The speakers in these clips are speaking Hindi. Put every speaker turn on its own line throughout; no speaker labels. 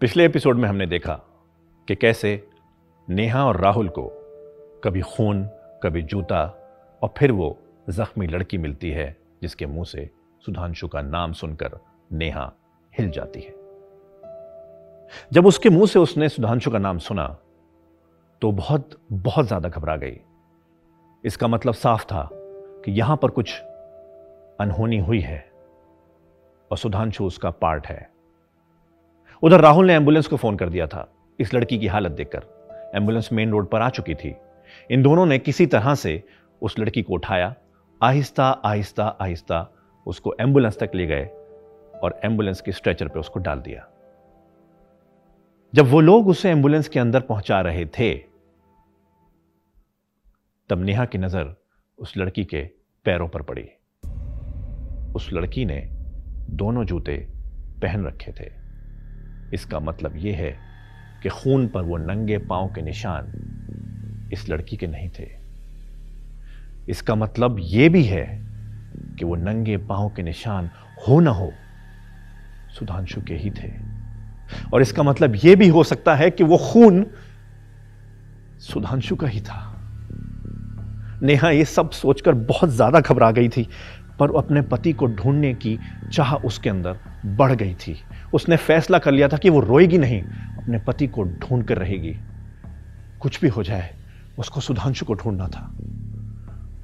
पिछले एपिसोड में हमने देखा कि कैसे नेहा और राहुल को कभी खून, कभी जूता और फिर वो जख्मी लड़की मिलती है जिसके मुँह से सुधांशु का नाम सुनकर नेहा हिल जाती है। जब उसके मुँह से उसने सुधांशु का नाम सुना तो बहुत बहुत ज़्यादा घबरा गई। इसका मतलब साफ़ था कि यहाँ पर कुछ अनहोनी हुई है और सुधांशु उसका पार्ट है। उधर राहुल ने एंबुलेंस को फ़ोन कर दिया था, इस लड़की की हालत देखकर। एंबुलेंस मेन रोड पर आ चुकी थी। इन दोनों ने किसी तरह से उस लड़की को उठाया। आहिस्ता आहिस्ता आहिस्ता उसको एंबुलेंस तक ले गए और एंबुलेंस के स्ट्रेचर पर उसको डाल दिया। जब वो लोग उसे एंबुलेंस के अंदर पहुँचा रहे थे, तब नेहा की नज़र उस लड़की के पैरों पर पड़ी। उस लड़की ने दोनों जूते पहन रखे थे। इसका मतलब यह है कि खून पर वो नंगे पाँव के निशान इस लड़की के नहीं थे। इसका मतलब यह भी है कि वो नंगे पाँव के निशान हो ना हो, सुधांशु के ही थे। और इसका मतलब यह भी हो सकता है कि वो खून सुधांशु का ही था। नेहा, ये सब सोचकर बहुत ज़्यादा घबरा गई थी, पर अपने पति को ढूँढने की चाह उसके अंदर बढ़ गई थी। उसने फैसला कर लिया था कि वो रोएगी नहीं, अपने पति को ढूंढ कर रहेगी। कुछ भी हो जाए, उसको सुधांशु को ढूंढना था।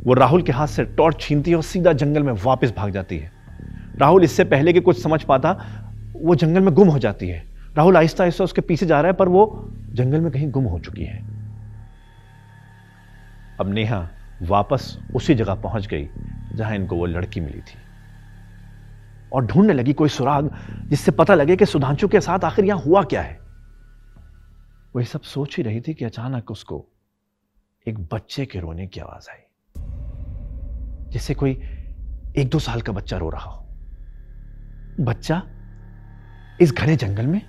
वो राहुल के हाथ से टॉर्च छीनती है और सीधा जंगल में वापस भाग जाती है। राहुल इससे पहले कि कुछ समझ पाता, वो जंगल में गुम हो जाती है। राहुल आहिस्ता आहिस्ता उसके पीछे जा रहा है, पर वो जंगल में कहीं गुम हो चुकी है। अब नेहा वापस उसी जगह पहुँच गई, जहाँ इनको वो लड़की मिली थी। और ढूँढने लगी कोई सुराग, जिससे पता लगे कि सुधांशु के साथ आखिर यहाँ हुआ क्या है। वही सब सोच ही रही थी कि अचानक उसको एक बच्चे के रोने की आवाज़ आई जैसे कोई एक दो साल का बच्चा रो रहा हो। बच्चा इस घने जंगल में?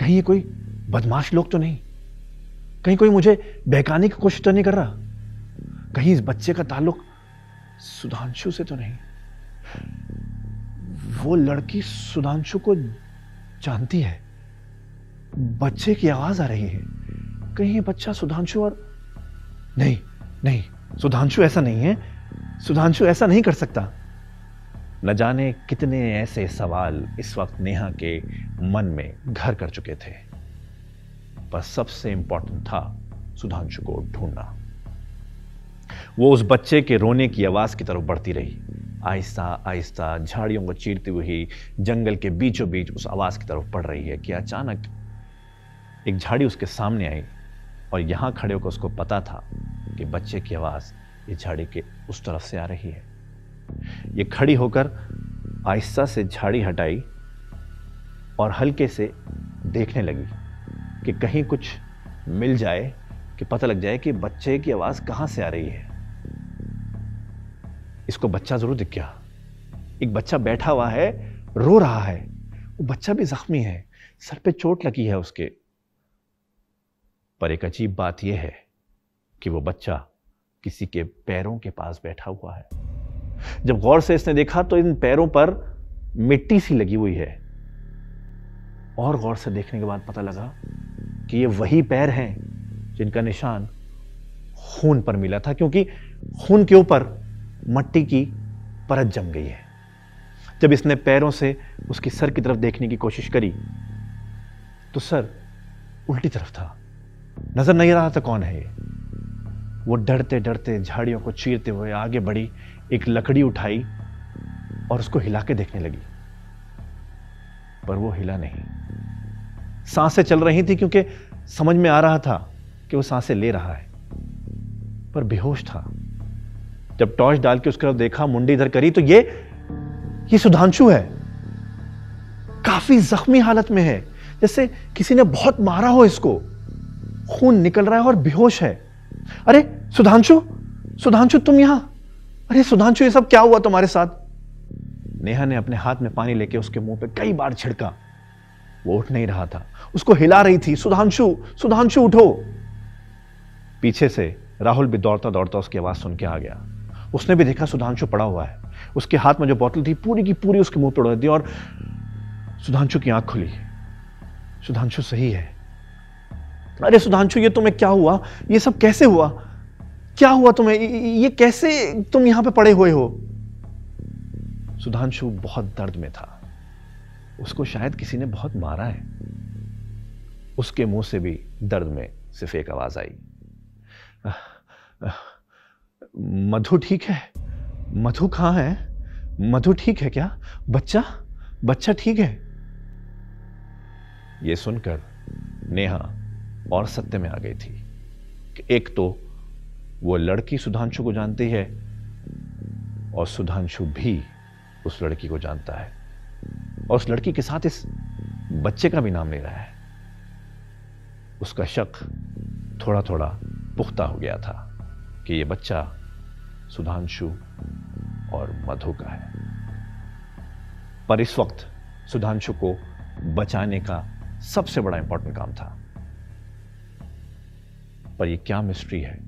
कहीं ये कोई बदमाश लोग तो नहीं? कहीं कोई मुझे बहकाने की कोशिश तो नहीं कर रहा? कहीं इस बच्चे का ताल्लुक सुधांशु से तो नहीं? वो लड़की सुधांशु को जानती है। बच्चे की आवाज़ आ रही है। कहीं ये बच्चा सुधांशु और नहीं नहीं, सुधांशु ऐसा नहीं है। सुधांशु ऐसा नहीं कर सकता। न जाने कितने ऐसे सवाल इस वक्त नेहा के मन में घर कर चुके थे। पर सबसे इंपॉर्टेंट था सुधांशु को ढूंढना। वो उस बच्चे के रोने की आवाज़ की तरफ़ बढ़ती रही। आहिस्ता आहिस्ता झाड़ियों को चीरती हुई जंगल के बीचों बीच उस आवाज़ की तरफ़ पड़ रही है कि अचानक एक झाड़ी उसके सामने आई और यहाँ खड़े होकर उसको पता था कि बच्चे की आवाज़ इस झाड़ी के उस तरफ़ से आ रही है। ये खड़ी होकर आहिस्ता से झाड़ी हटाई और हल्के से देखने लगी कि कहीं कुछ मिल जाए, कि पता लग जाए कि बच्चे की आवाज़ कहाँ से आ रही है। इसको बच्चा ज़रूर दिख गया। एक बच्चा बैठा हुआ है, रो रहा है। वो बच्चा भी जख्मी है, सर पे चोट लगी है उसके। पर एक अजीब बात यह है कि वो बच्चा किसी के पैरों के पास बैठा हुआ है। जब गौर से इसने देखा तो इन पैरों पर मिट्टी सी लगी हुई है। और गौर से देखने के बाद पता लगा कि ये वही पैर हैं जिनका निशान खून पर मिला था, क्योंकि खून के ऊपर मट्टी की परत जम गई है। जब इसने पैरों से उसकी सर की तरफ़ देखने की कोशिश करी तो सर उल्टी तरफ़ था। नज़र नहीं रहा था कौन है ये। वो डरते डरते झाड़ियों को चीरते हुए आगे बढ़ी, एक लकड़ी उठाई और उसको हिला के देखने लगी। पर वो हिला नहीं। साँसें चल रही थी क्योंकि समझ में आ रहा था कि वो साँसें ले रहा है। पर बेहोश था। जब टॉर्च डाल के उसकी देखा, मुंडी इधर करी तो ये ये सुधांशु है। काफ़ी जख्मी हालत में है। जैसे किसी ने बहुत मारा हो इसको। खून निकल रहा है और बेहोश है। अरे, सुधांशु सुधांशु, तुम यहाँ। अरे, सुधांशु, ये सब क्या हुआ तुम्हारे साथ? नेहा ने अपने हाथ में पानी लेके उसके मुँह पे कई बार छिड़का। वो उठ नहीं रहा था। उसको हिला रही थी, सुधांशु सुधांशु, उठो। पीछे से राहुल भी दौड़ता दौड़ता उसकी आवाज़ सुन के आ गया। उसने भी देखा सुधांशु पड़ा हुआ है। उसके हाथ में जो बोतल थी, पूरी की पूरी उसके मुँह पर उड़ा दी और सुधांशु की आँख खुली। सुधांशु सही है। अरे सुधांशु, ये तुम्हें क्या हुआ? ये सब कैसे हुआ? क्या हुआ तुम्हें? ये कैसे तुम यहाँ पे पड़े हुए हो? सुधांशु बहुत दर्द में था। उसको शायद किसी ने बहुत मारा है। उसके मुँह से भी दर्द में सिर्फ़ एक आवाज़ आई। मधु ठीक है? मधु कहाँ है? मधु ठीक है क्या? बच्चा? बच्चा ठीक है? यह सुनकर नेहा और सत्य में आ गई थी कि एक तो वो लड़की सुधांशु को जानती है और सुधांशु भी उस लड़की को जानता है और उस लड़की के साथ इस बच्चे का भी नाम ले रहा है। उसका शक थोड़ा थोड़ा पुख्ता हो गया था। कि यह बच्चा सुधांशु और मधु का है। पर इस वक्त सुधांशु को बचाने का सबसे बड़ा इंपॉर्टेंट काम था। पर यह क्या मिस्ट्री है?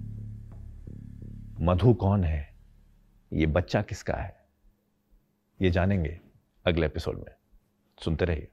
मधु कौन है? ये बच्चा किसका है? ये जानेंगे अगले एपिसोड में। सुनते रहिए।